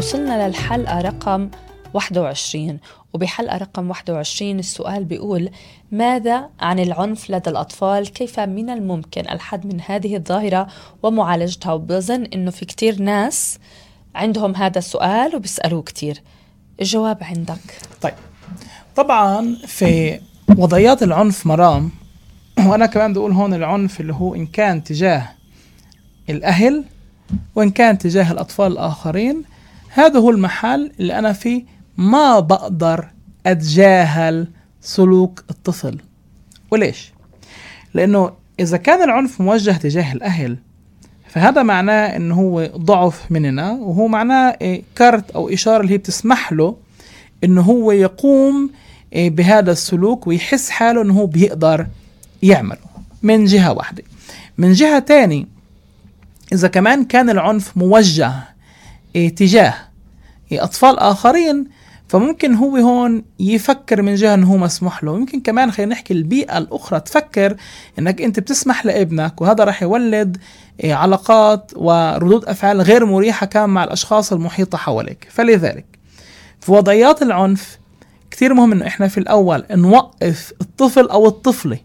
وصلنا للحلقة رقم 21 وبحلقة رقم 21 السؤال بيقول ماذا عن العنف لدى الأطفال؟ كيف من الممكن؟ الحد من هذه الظاهرة ومعالجتها. وبظن أنه في كتير ناس عندهم هذا السؤال وبيسألوه كتير. الجواب عندك. طيب. طبعا في وضعيات العنف مرام وأنا كمان بقول هون العنف اللي هو إن كان تجاه الأهل وإن كان تجاه الأطفال الآخرين هذا هو المحل اللي أنا فيه ما بقدر أتجاهل سلوك الطفل. وليش؟ لأنه إذا كان العنف موجه تجاه الأهل فهذا معناه إنه هو ضعف مننا وهو معناه كارت أو إشارة اللي هي بتسمح له إنه هو يقوم إيه، بهذا السلوك ويحس حاله إنه هو بيقدر يعمله من جهة واحدة. من جهة تاني إذا كمان كان العنف موجه تجاه أطفال آخرين فممكن هو هون يفكر من جهة إنه هو مسموح له. يمكن كمان خلينا نحكي البيئة الأخرى تفكر إنك أنت بتسمح لابنك وهذا راح يولد إيه، علاقات وردود أفعال غير مريحة كمان مع الأشخاص المحيطة حواليك. فلذلك في وضعيات العنف كثير مهم إنه إحنا في الأول نوقف الطفل أو الطفلة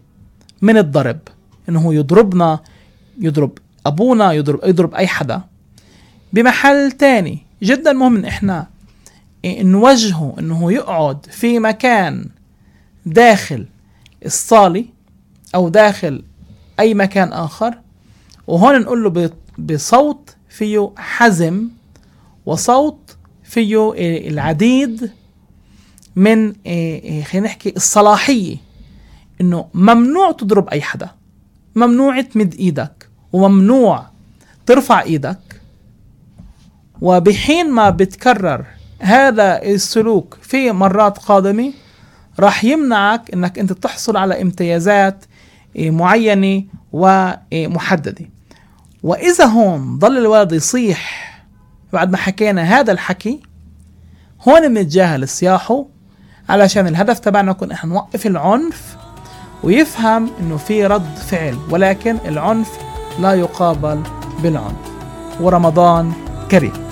من الضرب. إنه هو يضربنا يضرب أبونا يضرب يضرب أي حدا. بمحل تاني. جدا مهم إن إحنا نوجهه إنه يقعد في مكان داخل الصالة أو داخل أي مكان آخر وهون نقول له بصوت فيه حزم وصوت فيه العديد من خلينا نحكي الصلاحية إنه ممنوع تضرب أي حدا ممنوع تمد إيدك وممنوع ترفع إيدك وبحين ما بتكرر هذا السلوك في مرات قادمة راح يمنعك إنك أنت تحصل على امتيازات معينة ومحددة. وإذا هون ضل الولد يصيح بعد ما حكينا هذا الحكي هون بنتجاهل صياحه علشان الهدف تبعنا يكون إحنا نوقف العنف ويفهم إنه في رد فعل ولكن العنف لا يقابل بالعنف. ورمضان كريم.